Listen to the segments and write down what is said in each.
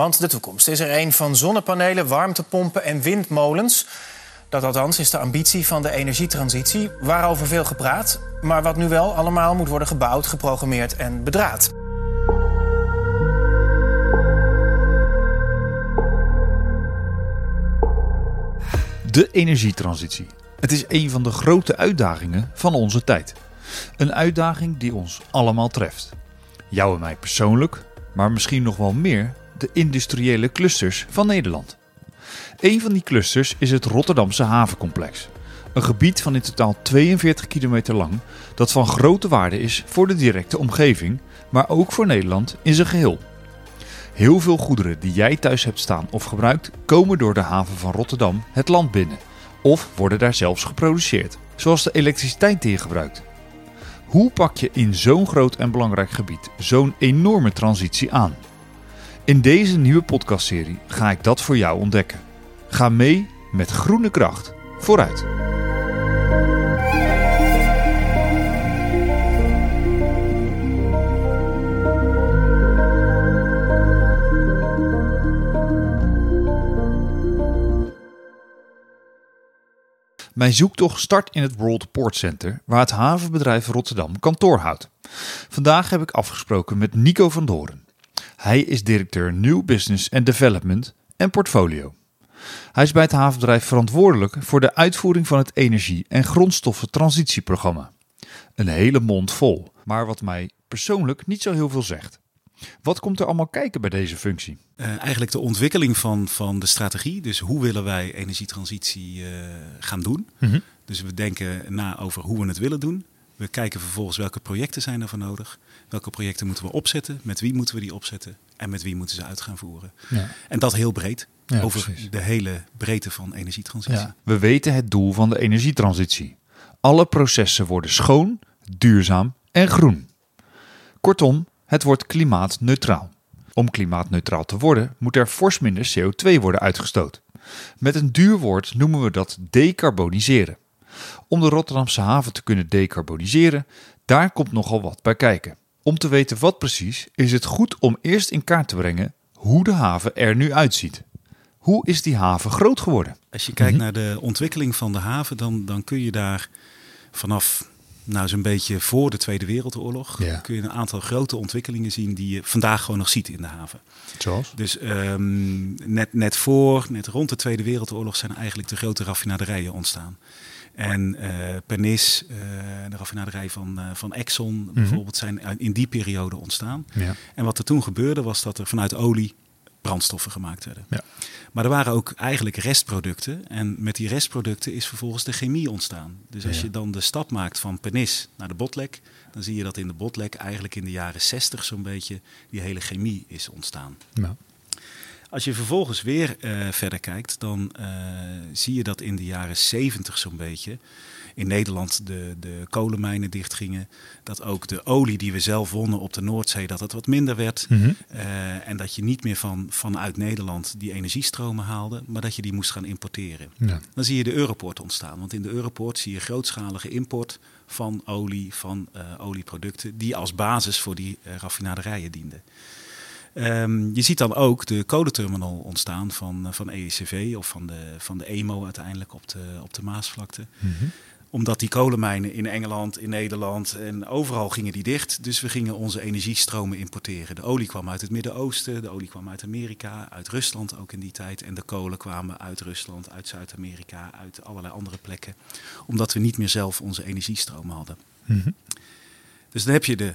Want de toekomst is er een van zonnepanelen, warmtepompen en windmolens. Dat althans is de ambitie van de energietransitie, waarover veel gepraat, maar wat nu wel allemaal moet worden gebouwd, geprogrammeerd en bedraad. De energietransitie. Het is een van de grote uitdagingen van onze tijd. Een uitdaging die ons allemaal treft. Jou en mij persoonlijk, maar misschien nog wel meer de industriële clusters van Nederland. Een van die clusters is het Rotterdamse havencomplex. Een gebied van in totaal 42 kilometer lang dat van grote waarde is voor de directe omgeving, maar ook voor Nederland in zijn geheel. Heel veel goederen die jij thuis hebt staan of gebruikt, komen door de haven van Rotterdam het land binnen. Of worden daar zelfs geproduceerd, zoals de elektriciteit die je gebruikt. Hoe pak je in zo'n groot en belangrijk gebied zo'n enorme transitie aan? In deze nieuwe podcastserie ga ik dat voor jou ontdekken. Ga mee met groene kracht vooruit. Mijn zoektocht start in het World Port Center, waar het havenbedrijf Rotterdam kantoor houdt. Vandaag heb ik afgesproken met Nico van Doren. Hij is directeur New Business and Development en Portfolio. Hij is bij het havenbedrijf verantwoordelijk voor de uitvoering van het energie- en grondstoffentransitieprogramma. Een hele mond vol, maar wat mij persoonlijk niet zo heel veel zegt. Wat komt er allemaal kijken bij deze functie? Uh, eigenlijk de ontwikkeling van, van de strategie. Dus hoe willen wij energietransitie uh, gaan doen? Mm -hmm. Dus we denken na over hoe we het willen doen. We kijken vervolgens welke projecten zijn er voor nodig. Welke projecten moeten we opzetten? Met wie moeten we die opzetten? En met wie moeten ze uit gaan voeren? Ja. En dat heel breed. Ja, over precies. de hele breedte van energietransitie. Ja. We weten het doel van de energietransitie. Alle processen worden schoon, duurzaam en groen. Kortom, het wordt klimaatneutraal. Om klimaatneutraal te worden, moet er fors minder CO2 worden uitgestoot. Met een duur woord noemen we dat decarboniseren. Om de Rotterdamse haven te kunnen decarboniseren, daar komt nogal wat bij kijken. Om te weten wat precies, is het goed om eerst in kaart te brengen hoe de haven er nu uitziet. Hoe is die haven groot geworden? Als je kijkt naar de ontwikkeling van de haven, dan, dan kun je daar vanaf nou, zo'n beetje voor de Tweede Wereldoorlog ja. kun je een aantal grote ontwikkelingen zien die je vandaag gewoon nog ziet in de haven. Zoals? Dus um, net, net voor, net rond de Tweede Wereldoorlog zijn eigenlijk de grote raffinaderijen ontstaan. En uh, Pernis, uh, de raffinaderij van, uh, van Exxon mm -hmm. bijvoorbeeld, zijn in die periode ontstaan. Ja. En wat er toen gebeurde was dat er vanuit olie brandstoffen gemaakt werden. Ja. Maar er waren ook eigenlijk restproducten. En met die restproducten is vervolgens de chemie ontstaan. Dus als ja. je dan de stap maakt van Pernis naar de Botlek, dan zie je dat in de Botlek eigenlijk in de jaren 60 zo'n beetje die hele chemie is ontstaan. Ja. Als je vervolgens weer uh, verder kijkt, dan uh, zie je dat in de jaren 70 zo'n beetje in Nederland de, de kolenmijnen dichtgingen. Dat ook de olie die we zelf wonnen op de Noordzee, dat het wat minder werd. Mm -hmm. uh, en dat je niet meer van, vanuit Nederland die energiestromen haalde, maar dat je die moest gaan importeren. Ja. Dan zie je de Europoort ontstaan. Want in de Europoort zie je grootschalige import van olie, van uh, olieproducten, die als basis voor die uh, raffinaderijen dienden. Um, je ziet dan ook de kolenterminal ontstaan van, van EECV of van de, van de EMO uiteindelijk op de, op de Maasvlakte. Mm -hmm omdat die kolenmijnen in Engeland, in Nederland en overal gingen die dicht. Dus we gingen onze energiestromen importeren. De olie kwam uit het Midden-Oosten, de olie kwam uit Amerika, uit Rusland ook in die tijd. En de kolen kwamen uit Rusland, uit Zuid-Amerika, uit allerlei andere plekken. Omdat we niet meer zelf onze energiestromen hadden. Mm -hmm. Dus dan heb je de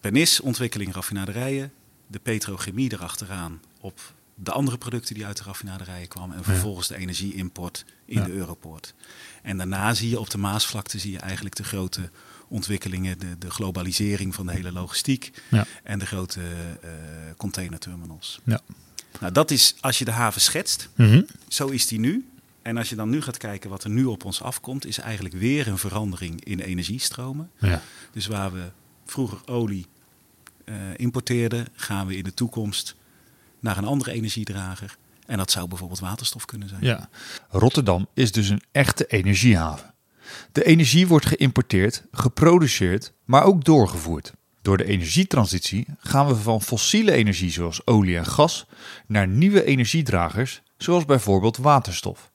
Pernis-ontwikkeling raffinaderijen, de petrochemie erachteraan op de andere producten die uit de raffinaderijen kwamen. En vervolgens de energieimport in ja. de Europoort. En daarna zie je op de Maasvlakte zie je eigenlijk de grote ontwikkelingen, de, de globalisering van de hele logistiek ja. en de grote uh, containerterminals. Ja. Nou, dat is als je de haven schetst, mm -hmm. zo is die nu. En als je dan nu gaat kijken wat er nu op ons afkomt, is eigenlijk weer een verandering in energiestromen. Ja. Dus waar we vroeger olie importeerden, gaan we in de toekomst naar een andere energiedrager. En dat zou bijvoorbeeld waterstof kunnen zijn. Ja. Rotterdam is dus een echte energiehaven. De energie wordt geïmporteerd, geproduceerd, maar ook doorgevoerd. Door de energietransitie gaan we van fossiele energie zoals olie en gas naar nieuwe energiedragers zoals bijvoorbeeld waterstof.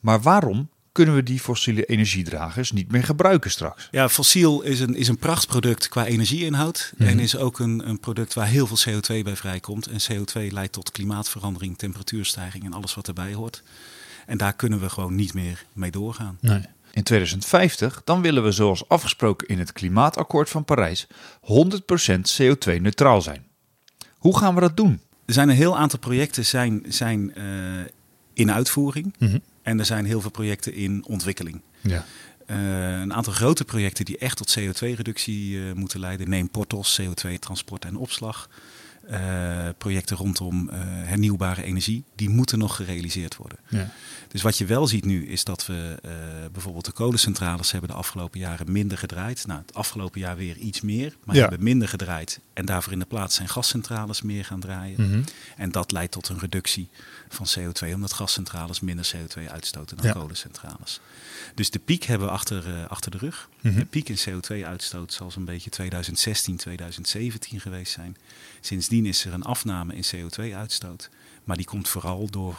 Maar waarom kunnen we die fossiele energiedragers niet meer gebruiken straks? Ja, fossiel is een, is een prachtproduct qua energieinhoud. Mhm. En is ook een, een product waar heel veel CO2 bij vrijkomt. En CO2 leidt tot klimaatverandering, temperatuurstijging en alles wat erbij hoort. En daar kunnen we gewoon niet meer mee doorgaan. Nee. In 2050 dan willen we zoals afgesproken in het klimaatakkoord van Parijs 100% CO2 neutraal zijn. Hoe gaan we dat doen? Er zijn een heel aantal projecten zijn, zijn eh, in uitvoering. Mhm. En er zijn heel veel projecten in ontwikkeling. Ja. Eh, een aantal grote projecten die echt tot CO2-reductie eh, moeten leiden. Neem Portos, CO2-transport en opslag. Eh, projecten rondom eh, hernieuwbare energie, die moeten nog gerealiseerd worden. Ja. Dus wat je wel ziet nu is dat we eh, bijvoorbeeld de kolencentrales hebben de afgelopen jaren minder gedraaid. Nou, het afgelopen jaar weer iets meer, maar Ja. hebben minder gedraaid. En daarvoor in de plaats zijn gascentrales meer gaan draaien. Mhm. En dat leidt tot een reductie van CO2, omdat gascentrales minder CO2 uitstoten dan Ja. kolencentrales. Dus de piek hebben we achter, achter de rug. Mhm. De piek in CO2-uitstoot zal zo'n beetje 2016, 2017 geweest zijn. Sindsdien is er een afname in CO2-uitstoot. Maar die komt vooral door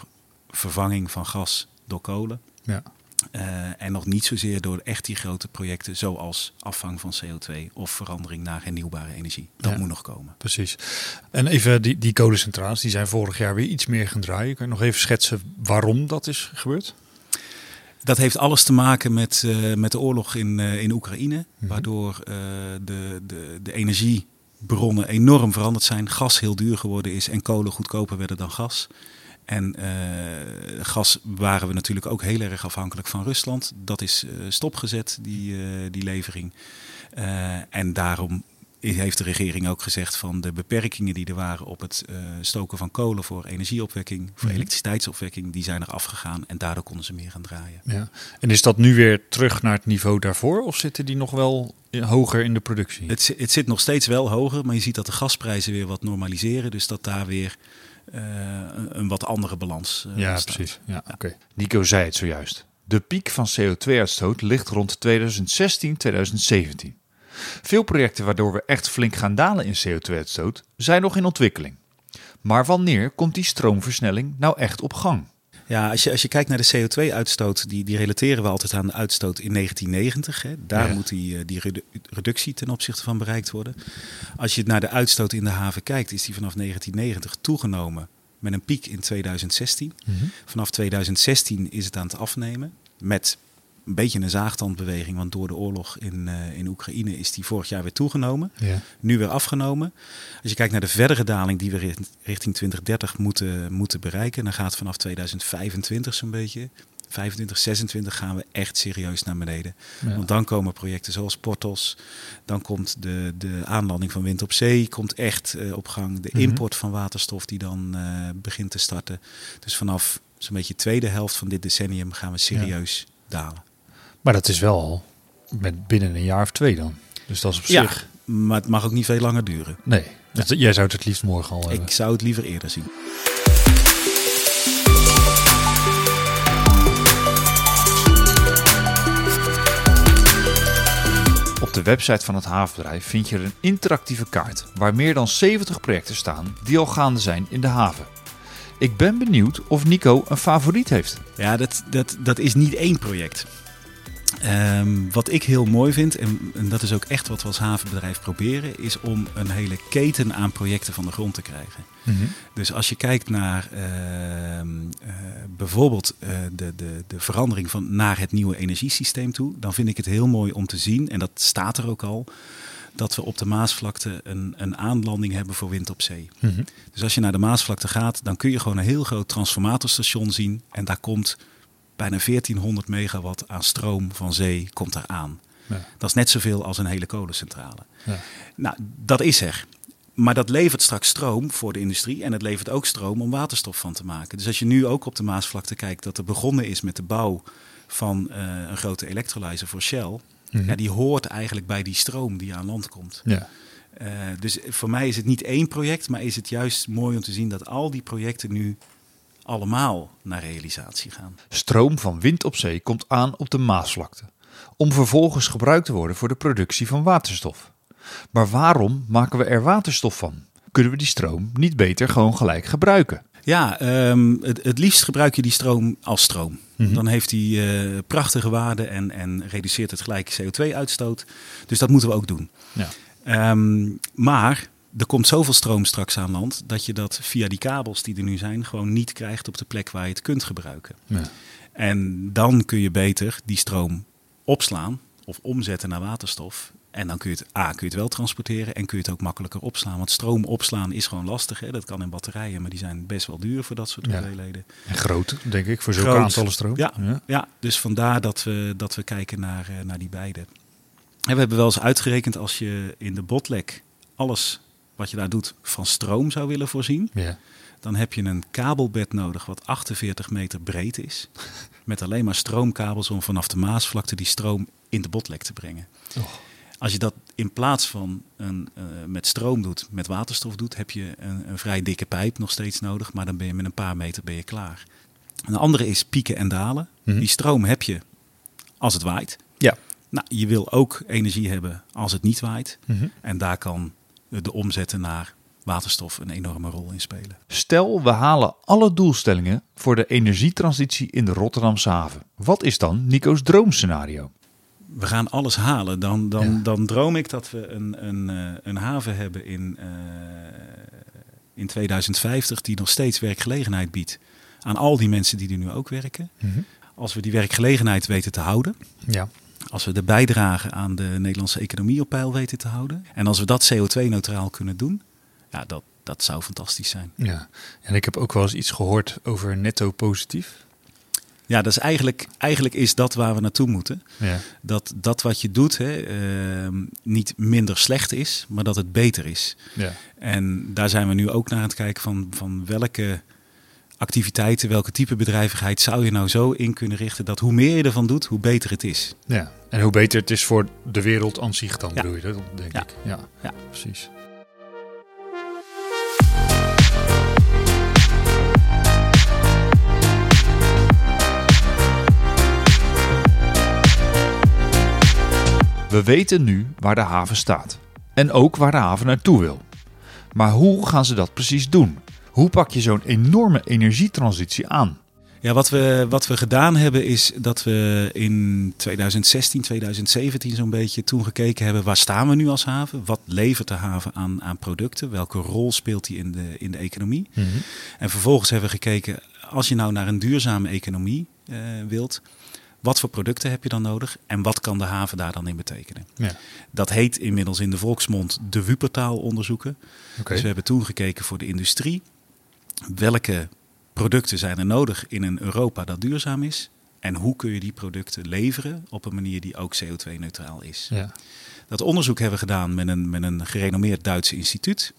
vervanging van gas door kolen. Ja. Eh, en nog niet zozeer door echt die grote projecten zoals afvang van CO2 of verandering naar hernieuwbare energie. Dat Ja. moet nog komen. Precies. En even die, die kolencentrales, die zijn vorig jaar weer iets meer gaan draaien. Kan je nog even schetsen waarom dat is gebeurd? Dat heeft alles te maken met, eh, met de oorlog in, eh, in Oekraïne. Mhm. Waardoor de, de, de energiebronnen enorm veranderd zijn. Gas heel duur geworden is en kolen goedkoper werden dan gas. En eh, gas waren we natuurlijk ook heel erg afhankelijk van Rusland. Dat is eh, stopgezet, die, eh, die levering. En daarom heeft de regering ook gezegd van de beperkingen die er waren op het eh, stoken van kolen voor energieopwekking, voor Mhm. elektriciteitsopwekking, die zijn er afgegaan en daardoor konden ze meer gaan draaien. Ja. En is dat nu weer terug naar het niveau daarvoor? Of zitten die nog wel in- hoger in de productie? Het, het zit nog steeds wel hoger, maar je ziet dat de gasprijzen weer wat normaliseren. Dus dat daar weer eh, een, een wat andere balans eh, ja, precies. Ja, oké. Nico zei het zojuist. De piek van CO2-uitstoot ligt rond 2016, 2017. Veel projecten waardoor we echt flink gaan dalen in CO2-uitstoot zijn nog in ontwikkeling. Maar wanneer komt die stroomversnelling nou echt op gang? Ja, als je, als je kijkt naar de CO2-uitstoot, die, die relateren we altijd aan de uitstoot in 1990. Hè. Daar Ja. moet die, eh, die redu- reductie ten opzichte van bereikt worden. Als je naar de uitstoot in de haven kijkt, is die vanaf 1990 toegenomen met een piek in 2016. Mhm. Vanaf 2016 is het aan het afnemen met een beetje een zaagtandbeweging, want door de oorlog in, eh, in Oekraïne is die vorig jaar weer toegenomen Ja. nu weer afgenomen. Als je kijkt naar de verdere daling die we richt- richting 2030 moeten, moeten bereiken, dan gaat vanaf 2025 zo'n beetje. 25, 26 gaan we echt serieus naar beneden. Ja. Want dan komen projecten zoals Portos. Dan komt de, de aanlanding van wind op zee komt echt eh, op gang. De Mhm. import van waterstof die dan eh, begint te starten. Dus vanaf zo'n beetje tweede helft van dit decennium gaan we serieus dalen. Maar dat is wel al met binnen een jaar of twee dan. Dus dat is op Ja, zich... maar het mag ook niet veel langer duren. Nee, dat- jij zou het het liefst morgen al hebben. Ik zou het liever eerder zien. Op de website van het havenbedrijf vind je een interactieve kaart waar meer dan 70 projecten staan die al gaande zijn in de haven. Ik ben benieuwd of Nico een favoriet heeft. Ja, dat, dat, dat is niet één project. Ehm, wat ik heel mooi vind, en, en dat is ook echt wat we als havenbedrijf proberen, is om een hele keten aan projecten van de grond te krijgen. Mhm. Dus als je kijkt naar ehm, eh, bijvoorbeeld eh, de, de, de verandering van naar het nieuwe energiesysteem toe, dan vind ik het heel mooi om te zien, en dat staat er ook al, dat we op de Maasvlakte een, een aanlanding hebben voor wind op zee. Mhm. Dus als je naar de Maasvlakte gaat, dan kun je gewoon een heel groot transformatorstation zien. En daar komt bijna 1400 megawatt aan stroom van zee komt daar aan. Ja. Dat is net zoveel als een hele kolencentrale. Ja. Nou, dat is er. Maar dat levert straks stroom voor de industrie en het levert ook stroom om waterstof van te maken. Dus als je nu ook op de Maasvlakte kijkt dat er begonnen is met de bouw van eh, een grote electrolyzer voor Shell. Mhm. Ja, die hoort eigenlijk bij die stroom die aan land komt. Ja. Eh, dus voor mij is het niet één project, maar is het juist mooi om te zien dat al die projecten nu allemaal naar realisatie gaan. Stroom van wind op zee komt aan op de Maasvlakte, om vervolgens gebruikt te worden voor de productie van waterstof. Maar waarom maken we er waterstof van? Kunnen we die stroom niet beter gewoon gelijk gebruiken? Ja, ehm, het, het liefst gebruik je die stroom als stroom. Mhm. Dan heeft hij eh, prachtige waarden en, en reduceert het gelijk CO2-uitstoot. Dus dat moeten we ook doen. Ja. Ehm, maar er komt zoveel stroom straks aan land dat je dat via die kabels die er nu zijn gewoon niet krijgt op de plek waar je het kunt gebruiken. Ja. En dan kun je beter die stroom opslaan of omzetten naar waterstof. En dan kun je het A, kun je het wel transporteren en kun je het ook makkelijker opslaan. Want stroom opslaan is gewoon lastig. Hè? Dat kan in batterijen, maar die zijn best wel duur voor dat soort Ja. hoeveelheden. En groot, denk ik, voor zulke Groot. aantallen stroom. Ja. Ja, dus vandaar dat we, dat we kijken naar, eh, naar die beide. En we hebben wel eens uitgerekend als je in de botlek alles wat je daar doet van stroom zou willen voorzien. Ja. Dan heb je een kabelbed nodig wat 48 meter breed is. Met alleen maar stroomkabels om vanaf de Maasvlakte die stroom in de botlek te brengen. Als je dat in plaats van een, eh, met stroom doet, met waterstof doet, heb je een, een vrij dikke pijp nog steeds nodig. Maar dan ben je met een paar meter ben je klaar. Een andere is pieken en dalen. Mhm. Die stroom heb je als het waait. Ja. Nou, je wil ook energie hebben als het niet waait. Mhm. En daar kan de omzetten naar waterstof een enorme rol in spelen. Stel, we halen alle doelstellingen voor de energietransitie in de Rotterdamse haven. Wat is dan Nico's droomscenario? we gaan alles halen. Dan, dan, Ja. dan droom ik dat we een, een, eh, een haven hebben in, eh, in 2050 die nog steeds werkgelegenheid biedt aan al die mensen die er nu ook werken. Als we die werkgelegenheid weten te houden, Ja. Als we de bijdrage aan de Nederlandse economie op peil weten te houden en als we dat CO2-neutraal kunnen doen, ja, dat, dat zou fantastisch zijn. ja. En ik heb ook wel eens iets gehoord over netto positief. Ja, dat is eigenlijk, eigenlijk is dat waar we naartoe moeten. Ja. Dat dat wat je doet hè, ehm, niet minder slecht is, maar dat het beter is. Ja. En daar zijn we nu ook naar aan het kijken van, van welke activiteiten, welke type bedrijvigheid zou je nou zo in kunnen richten dat hoe meer je ervan doet, hoe beter het is. ja. En hoe beter het is voor de wereld aan zich dan, Ja. bedoel je dat, denk Ja. ik. Ja. Ja. precies. We weten nu waar de haven staat. En ook waar de haven naartoe wil. Maar hoe gaan ze dat precies doen? Hoe pak je zo'n enorme energietransitie aan? Ja, wat we, wat we gedaan hebben is dat we in 2016, 2017 zo'n beetje toen gekeken hebben waar staan we nu als haven? Wat levert de haven aan, aan producten? Welke rol speelt die in de, in de economie? En vervolgens hebben we gekeken, als je nou naar een duurzame economie eh, wilt, wat voor producten heb je dan nodig en wat kan de haven daar dan in betekenen? Ja. Dat heet inmiddels in de volksmond de Wuppertaal onderzoeken. Dus we hebben toen gekeken voor de industrie. Welke producten zijn er nodig in een Europa dat duurzaam is? En hoe kun je die producten leveren op een manier die ook CO2-neutraal is? Ja. Dat onderzoek hebben we gedaan met een, met een gerenommeerd Duits instituut.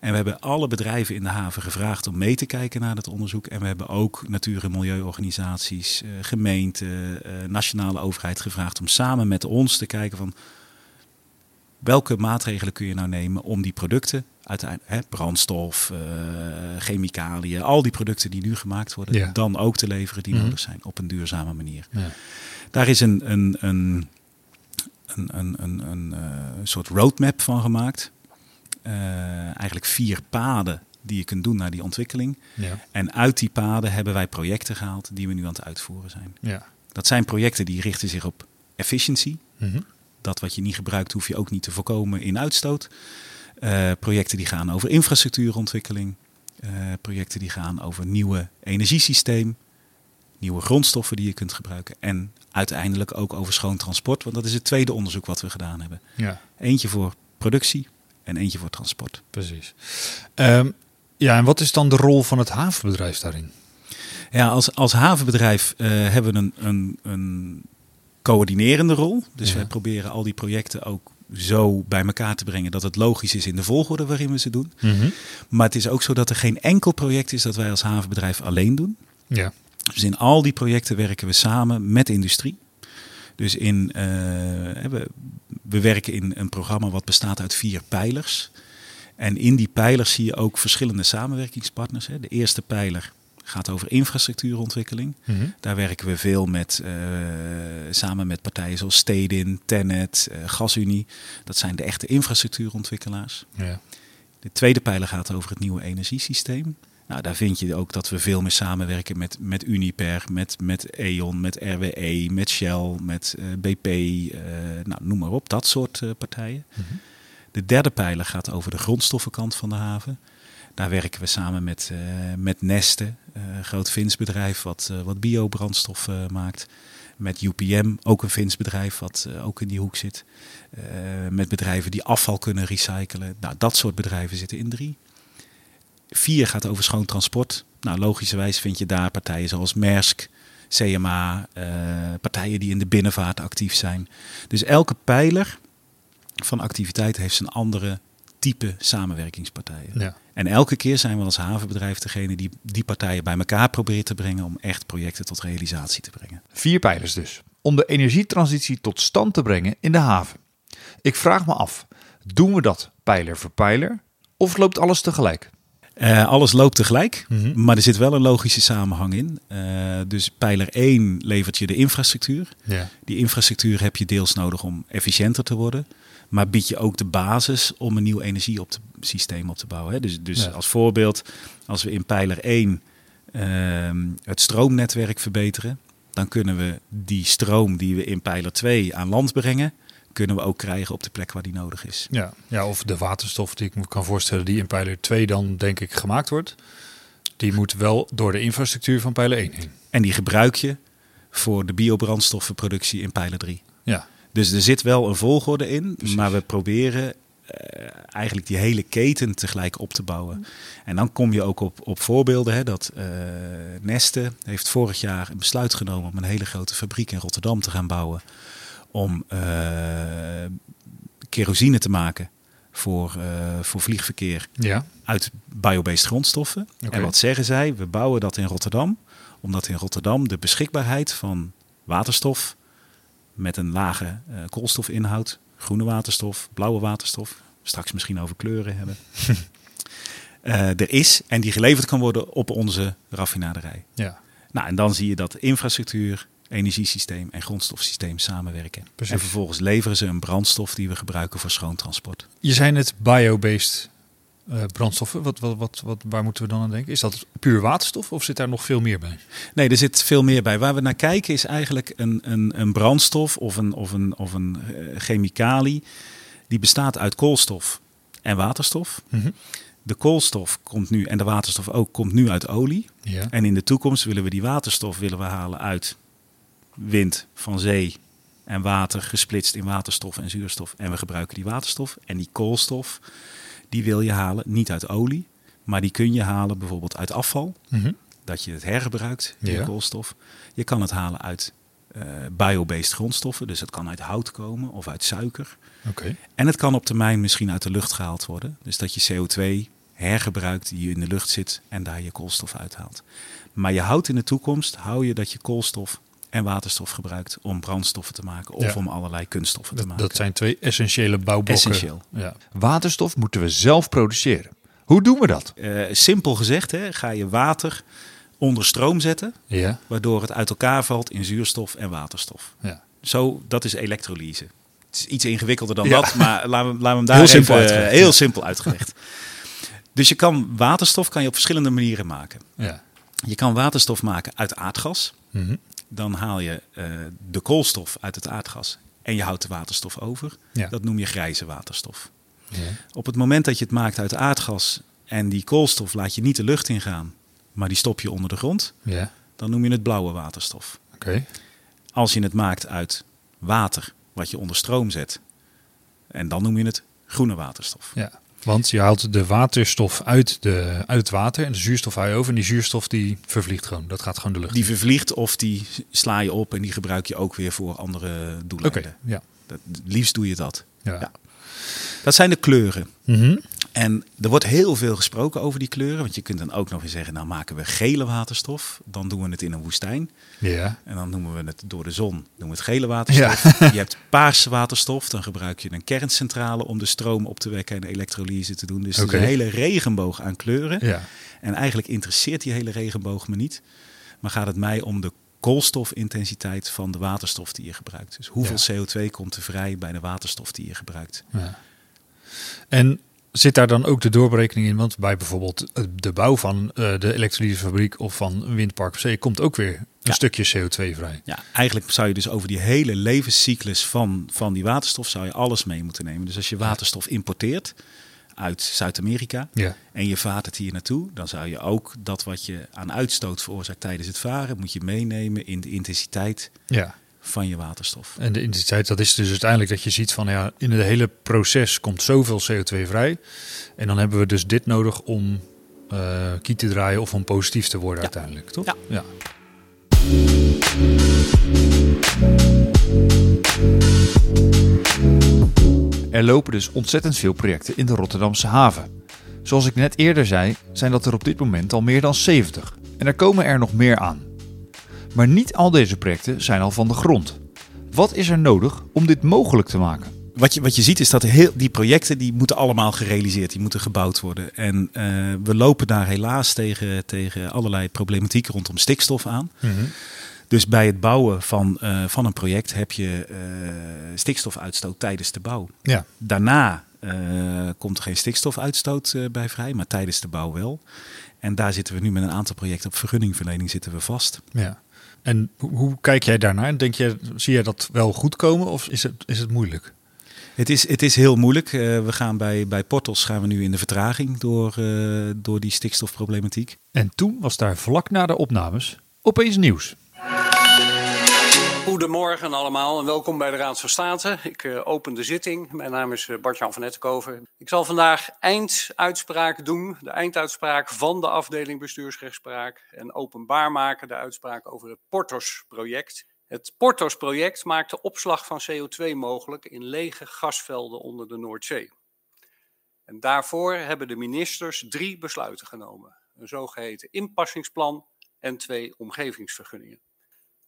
En we hebben alle bedrijven in de haven gevraagd om mee te kijken naar dat onderzoek. En we hebben ook natuur- en milieuorganisaties, eh, gemeenten, eh, nationale overheid gevraagd om samen met ons te kijken van welke maatregelen kun je nou nemen om die producten, uiteindelijk hè, brandstof, eh, chemicaliën, al die producten die nu gemaakt worden, Ja. dan ook te leveren die Mhm. nodig zijn op een duurzame manier. Ja. Daar is een, een, een, een, een, een, een eh, soort roadmap van gemaakt. Eh, eigenlijk vier paden die je kunt doen naar die ontwikkeling. Ja. En uit die paden hebben wij projecten gehaald die we nu aan het uitvoeren zijn. Ja. Dat zijn projecten die richten zich op efficiëntie. Mhm. Dat wat je niet gebruikt, hoef je ook niet te voorkomen in uitstoot. Eh, projecten die gaan over infrastructuurontwikkeling. Eh, projecten die gaan over nieuwe energiesysteem. Nieuwe grondstoffen die je kunt gebruiken. En uiteindelijk ook over schoon transport. Want dat is het tweede onderzoek wat we gedaan hebben. ja. Eentje voor productie en eentje voor transport. Precies. Ehm, ja, en wat is dan de rol van het havenbedrijf daarin? Ja, als, als havenbedrijf eh, hebben we een, een, een coördinerende rol. Dus Ja. wij proberen al die projecten ook zo bij elkaar te brengen dat het logisch is in de volgorde waarin we ze doen. Maar het is ook zo dat er geen enkel project is dat wij als havenbedrijf alleen doen. Ja. Dus in al die projecten werken we samen met industrie. Dus in, eh, we, we werken in een programma wat bestaat uit vier pijlers. En in die pijlers zie je ook verschillende samenwerkingspartners. Hè. De eerste pijler gaat over infrastructuurontwikkeling. Mhm. Daar werken we veel met, eh, samen met partijen zoals Stedin, Tennet, eh, GasUnie. Dat zijn de echte infrastructuurontwikkelaars. Ja. De tweede pijler gaat over het nieuwe energiesysteem. Nou, daar vind je ook dat we veel meer samenwerken met, met Uniper, met, met E.ON, met RWE, met Shell, met eh, BP, nou, noem maar op, dat soort partijen. Mhm. De derde pijler gaat over de grondstoffenkant van de haven. Daar werken we samen met, eh, met Neste, eh, een groot Fins bedrijf wat, eh, wat biobrandstof maakt. Met UPM, ook een Fins bedrijf wat ook in die hoek zit. Met bedrijven die afval kunnen recyclen. Nou, dat soort bedrijven zitten in drie. Vier gaat over schoon transport. Nou, logischerwijs vind je daar partijen zoals Maersk, CMA, partijen die in de binnenvaart actief zijn. Dus elke pijler van activiteit heeft zijn andere type samenwerkingspartijen. Ja. En elke keer zijn we als havenbedrijf degene die die partijen bij elkaar probeert te brengen om echt projecten tot realisatie te brengen. Vier pijlers dus. Om de energietransitie tot stand te brengen in de haven. Ik vraag me af, doen we dat pijler voor pijler? Of loopt alles tegelijk? Eh, alles loopt tegelijk, Mhm. maar er zit wel een logische samenhang in. Eh, dus pijler 1 levert je de infrastructuur. Ja. Die infrastructuur heb je deels nodig om efficiënter te worden. Maar bied je ook de basis om een nieuw energiesysteem op te bouwen. Hè? Dus, dus Ja. als voorbeeld, als we in pijler 1 ehm, het stroomnetwerk verbeteren, dan kunnen we die stroom die we in pijler 2 aan land brengen, kunnen we ook krijgen op de plek waar die nodig is. Ja. ja, of de waterstof die ik me kan voorstellen die in pijler 2 dan denk ik gemaakt wordt. Die moet wel door de infrastructuur van pijler 1 heen. En die gebruik je voor de biobrandstoffenproductie in pijler 3. Ja, Dus er zit wel een volgorde in, Precies. maar we proberen eh, eigenlijk die hele keten tegelijk op te bouwen. En dan kom je ook op, op voorbeelden. Hè, dat eh, Neste heeft vorig jaar een besluit genomen om een hele grote fabriek in Rotterdam te gaan bouwen. Om eh, kerosine te maken voor, voor vliegverkeer ja. uit biobased grondstoffen. En wat zeggen zij? We bouwen dat in Rotterdam, omdat in Rotterdam de beschikbaarheid van waterstof met een lage eh, koolstofinhoud, groene waterstof, blauwe waterstof, straks misschien over kleuren hebben, eh, er is en die geleverd kan worden op onze raffinaderij. ja. Nou, en dan zie je dat infrastructuur, energiesysteem en grondstofsysteem samenwerken. Precies. En vervolgens leveren ze een brandstof die we gebruiken voor schoontransport. Je zei net biobased eh, brandstoffen. Wat, wat, wat, wat, waar moeten we dan aan denken? Is dat puur waterstof of zit daar nog veel meer bij? Nee, er zit veel meer bij. Waar we naar kijken is eigenlijk een, een, een brandstof of een, of een, of een eh, chemicalie die bestaat uit koolstof en waterstof. Mhm. De koolstof komt nu en de waterstof ook komt nu uit olie. Ja. En in de toekomst willen we die waterstof willen we halen uit wind van zee en water gesplitst in waterstof en zuurstof. En we gebruiken die waterstof en die koolstof die wil je halen niet uit olie, maar die kun je halen bijvoorbeeld uit afval Mhm. dat je het hergebruikt, die Ja. koolstof. Je kan het halen uit eh biobased grondstoffen, dus het kan uit hout komen of uit suiker. Oké. En het kan op termijn misschien uit de lucht gehaald worden. Dus dat je CO2 hergebruikt die in de lucht zit en daar je koolstof uithaalt. Maar je houdt in de toekomst, hou je dat je koolstof en waterstof gebruikt om brandstoffen te maken of Ja. om allerlei kunststoffen te Dat, maken. dat zijn twee essentiële bouwblokken. Essentieel. Ja. Waterstof moeten we zelf produceren. Hoe doen we dat? Eh, simpel gezegd, hè, ga je water onder stroom zetten, Ja. waardoor het uit elkaar valt in zuurstof en waterstof. ja. Zo, dat is elektrolyse. Het is iets ingewikkelder dan Ja. dat, maar laten we, laten we hem daar Heel even, simpel eh, uitgelegd, heel ja. simpel uitgelegd. Dus je kan waterstof kan je op verschillende manieren maken. ja. Je kan waterstof maken uit aardgas. Mhm. Dan haal je eh, de koolstof uit het aardgas en je houdt de waterstof over. Ja. Dat noem je grijze waterstof. Ja. Op het moment dat je het maakt uit aardgas en die koolstof laat je niet de lucht ingaan, maar die stop je onder de grond, Ja. dan noem je het blauwe waterstof. Oké. Als je het maakt uit water, wat je onder stroom zet, en dan noem je het groene waterstof. Ja. Want je haalt de waterstof uit, de, uit het water en de zuurstof haal je over. En die zuurstof die vervliegt gewoon. Dat gaat gewoon de lucht. Die vervliegt of die sla je op en die gebruik je ook weer voor andere Oké. doeleinden. Ja. Dat, het liefst doe je dat. Ja. Ja. Dat zijn de kleuren. Mhm. En er wordt heel veel gesproken over die kleuren. Want je kunt dan ook nog eens zeggen, nou maken we gele waterstof. Dan doen we het in een woestijn. Ja. En dan noemen we het door de zon, noemen we het gele waterstof. Je hebt paarse waterstof, dan gebruik je een kerncentrale om de stroom op te wekken en de elektrolyse te doen. Dus een hele regenboog aan kleuren. Ja. En eigenlijk interesseert die hele regenboog me niet. Maar gaat het mij om de koolstofintensiteit van de waterstof die je gebruikt. Dus hoeveel CO2 komt er vrij bij de waterstof die je gebruikt. Ja. En zit daar dan ook de doorberekening in? Want bij bijvoorbeeld eh, de bouw van eh, de elektrolysefabriek of van een windpark zee komt ook weer een Ja. stukje CO2 vrij. Ja, eigenlijk zou je dus over die hele levenscyclus van, van die waterstof zou je alles mee moeten nemen. Dus als je waterstof importeert uit Zuid-Amerika Ja. en je vaart het hier naartoe, dan zou je ook dat wat je aan uitstoot veroorzaakt tijdens het varen, moet je meenemen in de intensiteit Ja. Van je waterstof. En de intensiteit, dat is dus uiteindelijk dat je ziet van ja, in het hele proces komt zoveel CO2 vrij. En dan hebben we dus dit nodig om eh kiet te draaien of om positief te worden Ja. uiteindelijk, toch? Ja. ja. Er lopen dus ontzettend veel projecten in de Rotterdamse haven. Zoals ik net eerder zei, zijn dat er op dit moment al meer dan 70. En er komen er nog meer aan. Maar niet al deze projecten zijn al van de grond. Wat is er nodig om dit mogelijk te maken? Wat je, wat je ziet is dat heel, die projecten die moeten allemaal gerealiseerd, die moeten gebouwd worden. En eh, we lopen daar helaas tegen, tegen allerlei problematiek rondom stikstof aan. Mhm. Dus bij het bouwen van, eh, van een project heb je eh, stikstofuitstoot tijdens de bouw. Ja. Daarna komt er geen stikstofuitstoot bij vrij, maar tijdens de bouw wel. En daar zitten we nu met een aantal projecten op vergunningverlening zitten we vast. ja. En hoe, kijk jij daarnaar? Denk je, zie jij dat wel goed komen of is het, is het moeilijk? Het is, het is heel moeilijk. Eh, we gaan bij, bij Portals gaan we nu in de vertraging door, eh, door die stikstofproblematiek. En toen was daar vlak na de opnames opeens nieuws. Goedemorgen allemaal en welkom bij de Raad van State. Ik eh, open de zitting. Mijn naam is eh, Bart-Jan van Nettenkoven. Ik zal vandaag einduitspraak doen, de einduitspraak van de afdeling bestuursrechtspraak en openbaar maken de uitspraak over het Portos-project. Het Portos-project maakt de opslag van CO2 mogelijk in lege gasvelden onder de Noordzee. En daarvoor hebben de ministers drie besluiten genomen. Een zogeheten inpassingsplan en twee omgevingsvergunningen.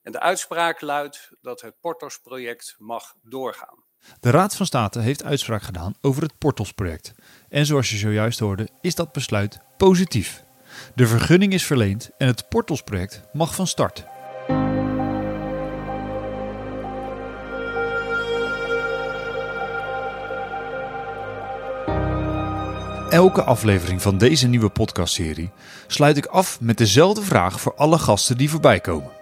En de uitspraak luidt dat het Portos-project mag doorgaan. De Raad van State heeft uitspraak gedaan over het Portos-project. En zoals je zojuist hoorde, is dat besluit positief. De vergunning is verleend en het Portos-project mag van start. Elke aflevering van deze nieuwe podcastserie sluit ik af met dezelfde vraag voor alle gasten die voorbij komen.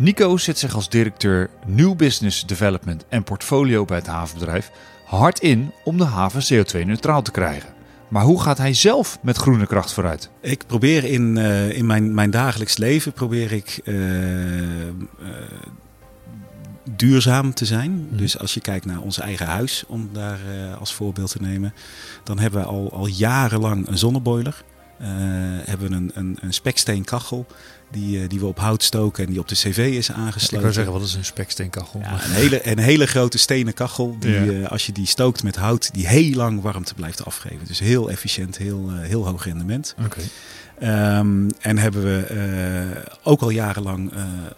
Nico zet zich als directeur New Business Development en Portfolio bij het havenbedrijf hard in om de haven CO2-neutraal te krijgen. Maar hoe gaat hij zelf met groene kracht vooruit? Ik probeer in, eh, in mijn, mijn dagelijks leven probeer ik eh, eh, duurzaam te zijn. Dus als je kijkt naar ons eigen huis, om daar als voorbeeld te nemen, dan hebben we al, al jarenlang een zonneboiler. Eh, hebben we een, een, een speksteenkachel die, eh, die we op hout stoken en die op de cv is Ik aangesloten. wil zeggen, wat is een speksteenkachel? Ja, een, hele, een hele grote stenen kachel die Ja. eh, als je die stookt met hout, die heel lang warmte blijft afgeven. Dus heel efficiënt, heel, heel hoog rendement. Oké. Ehm, en hebben we ook al jarenlang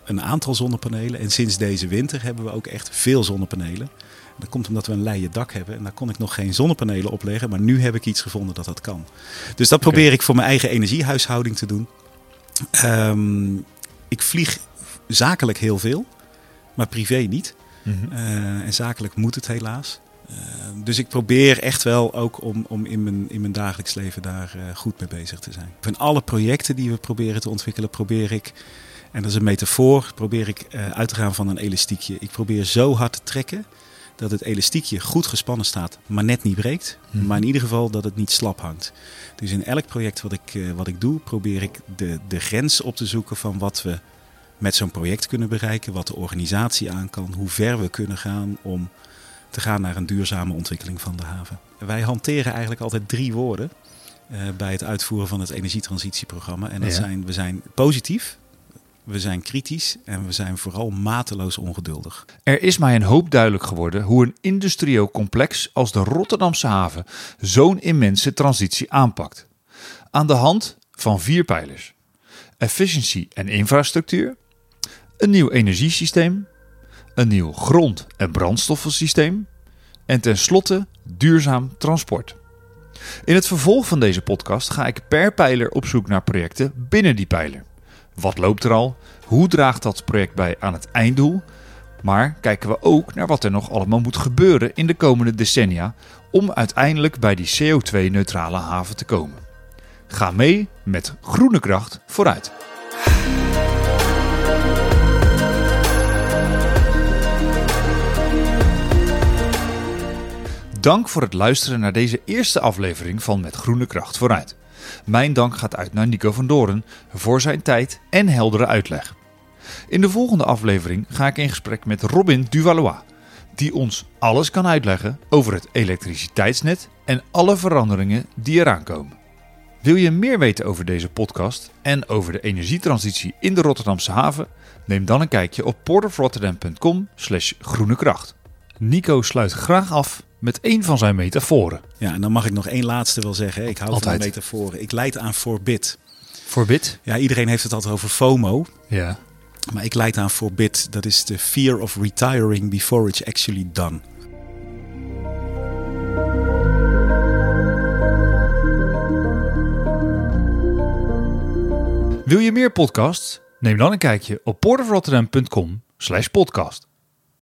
een aantal zonnepanelen. En sinds deze winter hebben we ook echt veel zonnepanelen. Dat komt omdat we een leien dak hebben. En daar kon ik nog geen zonnepanelen op leggen. Maar nu heb ik iets gevonden dat dat kan. Dus dat probeer ik voor mijn eigen energiehuishouding te doen. Ehm, ik vlieg zakelijk heel veel. Maar privé niet. Mhm. Eh, en zakelijk moet het helaas. Eh, dus ik probeer echt wel ook om, om in, mijn, in mijn dagelijks leven daar eh, goed mee bezig te zijn. Van alle projecten die we proberen te ontwikkelen, probeer ik, en dat is een metafoor, probeer ik uit te gaan van een elastiekje. Ik probeer zo hard te trekken dat het elastiekje goed gespannen staat, maar net niet breekt. Mhm. Maar in ieder geval dat het niet slap hangt. Dus in elk project wat ik, eh, wat ik doe, probeer ik de, de grens op te zoeken van wat we met zo'n project kunnen bereiken, wat de organisatie aan kan, hoe ver we kunnen gaan om te gaan naar een duurzame ontwikkeling van de haven. Wij hanteren eigenlijk altijd drie woorden eh, bij het uitvoeren van het energietransitieprogramma. En dat Ja. zijn, we zijn positief, we zijn kritisch en we zijn vooral mateloos ongeduldig. Er is mij een hoop duidelijk geworden hoe een industrieel complex als de Rotterdamse haven zo'n immense transitie aanpakt. Aan de hand van vier pijlers: efficiëntie en infrastructuur, een nieuw energiesysteem, een nieuw grond- en brandstoffensysteem en tenslotte duurzaam transport. In het vervolg van deze podcast ga ik per pijler op zoek naar projecten binnen die pijler. Wat loopt er al? Hoe draagt dat project bij aan het einddoel? Maar kijken we ook naar wat er nog allemaal moet gebeuren in de komende decennia om uiteindelijk bij die CO2-neutrale haven te komen. Ga mee met groene kracht vooruit. Dank voor het luisteren naar deze eerste aflevering van Met Groene Kracht vooruit. Mijn dank gaat uit naar Nico van Doren voor zijn tijd en heldere uitleg. In de volgende aflevering ga ik in gesprek met Robin Duvalois, die ons alles kan uitleggen over het elektriciteitsnet en alle veranderingen die eraan komen. Wil je meer weten over deze podcast en over de energietransitie in de Rotterdamse haven? Neem dan een kijkje op portofrotterdam.com slash groene kracht. Nico sluit graag af met een van zijn metaforen. Ja, en dan mag ik nog één laatste wel zeggen. Ik hou Altijd. van metaforen. Ik leid aan forbid. Forbid? Ja, iedereen heeft het altijd over FOMO. Ja. Maar ik leid aan forbid. Dat is de fear of retiring before it's actually done. Wil je meer podcasts? Neem dan een kijkje op portofrotterdam.com slash podcast.